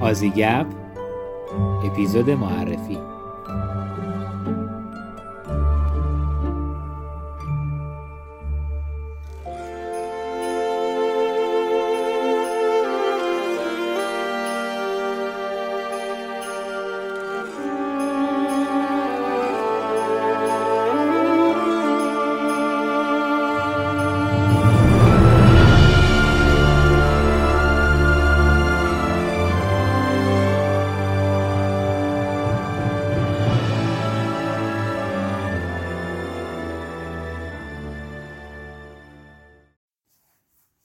آزیگپ اپیزود معرفی.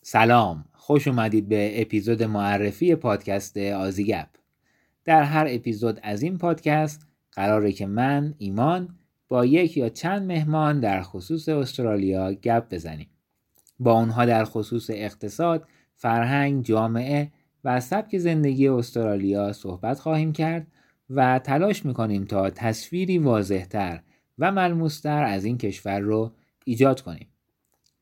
سلام. خوش اومدید به اپیزود معرفی پادکست آزیگپ در هر اپیزود از این پادکست قراره که من ایمان با یک یا چند مهمان در خصوص استرالیا گپ بزنیم. با اونها در خصوص اقتصاد، فرهنگ، جامعه و سبک زندگی استرالیا صحبت خواهیم کرد و تلاش می‌کنیم تا تصویری واضحتر و ملموستر از این کشور رو ایجاد کنیم.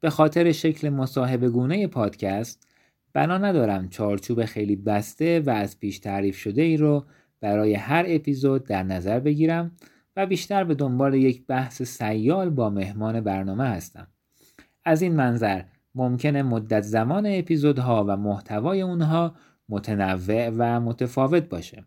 به خاطر شکل مصاحبه گونه پادکست بنا ندارم چارچوب خیلی بسته و از پیش تعریف شده ای رو برای هر اپیزود در نظر بگیرم و بیشتر به دنبال یک بحث سیال با مهمان برنامه هستم. از این منظر ممکنه مدت زمان اپیزودها و محتوای اونها متنوع و متفاوت باشه.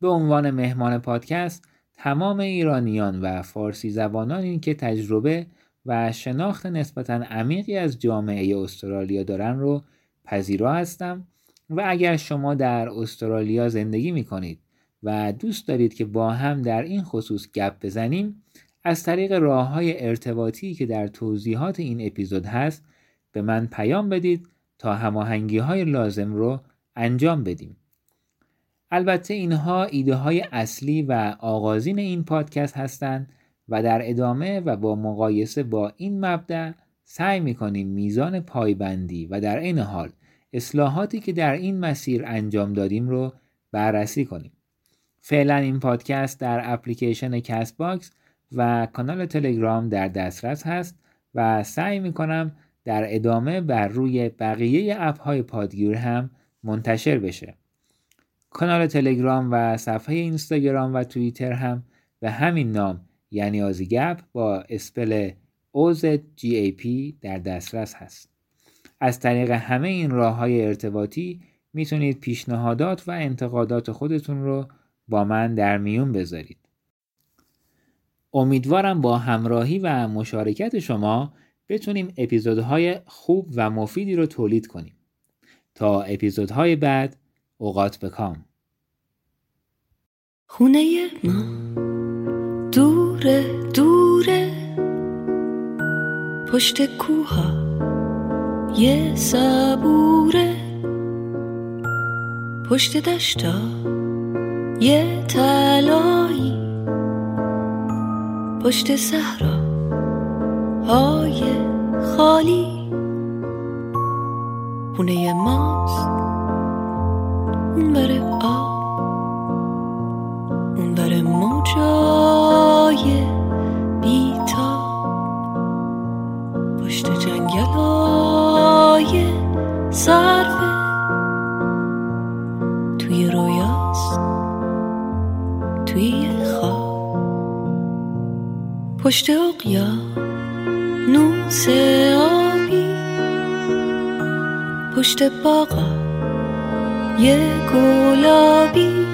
به عنوان مهمان پادکست تمام ایرانیان و فارسی زبانانی که تجربه و شناخت نسبتا عمیقی از جامعه استرالیا دارن رو پذیرا هستم و اگر شما در استرالیا زندگی می کنید و دوست دارید که با هم در این خصوص گپ بزنیم از طریق راه های ارتباطی که در توضیحات این اپیزود هست به من پیام بدید تا هماهنگی های لازم رو انجام بدیم. البته اینها ایده های اصلی و آغازین این پادکست هستند و در ادامه و با مقایسه با این مبدأ سعی می‌کنیم میزان پایبندی و در عین حال اصلاحاتی که در این مسیر انجام دادیم رو بررسی کنیم. فعلا این پادکست در اپلیکیشن Castbox و کانال تلگرام در دسترس هست و سعی می‌کنم در ادامه بر روی بقیه اپ های پادگیر هم منتشر بشه. کانال تلگرام و صفحه اینستاگرام و توییتر هم به همین نام یعنی آزیگپ با اسپل OZGAP در دسترس هست. از طریق همه این راه های ارتباطی می‌تونید پیشنهادات و انتقادات خودتون رو با من در میون بذارید. امیدوارم با همراهی و مشارکت شما بتونیم اپیزودهای خوب و مفیدی رو تولید کنیم. تا اپیزودهای بعد اوقات بکام. خونه ما دوره دوره. پشت کوها یه صبوره. پشت دشتا یه تلایی پشت صحرا های خالی. خونه ماست. اون بره آب. اون بره موجای توی خواب. پشت اقیا نوس آبی. پشت باغا یه گلابی.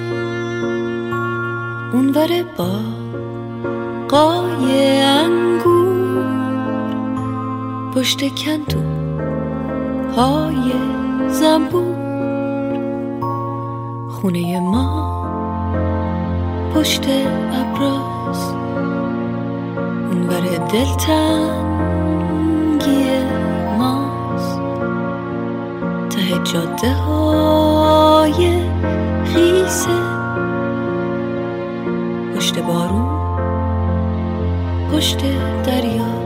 اونور با قای انگور. پشت کندو های زنبور. خونه ما پشت ابراز. اونور دلتنگی ماز ته جاده های خیسه. پشت بارون پشت دریا.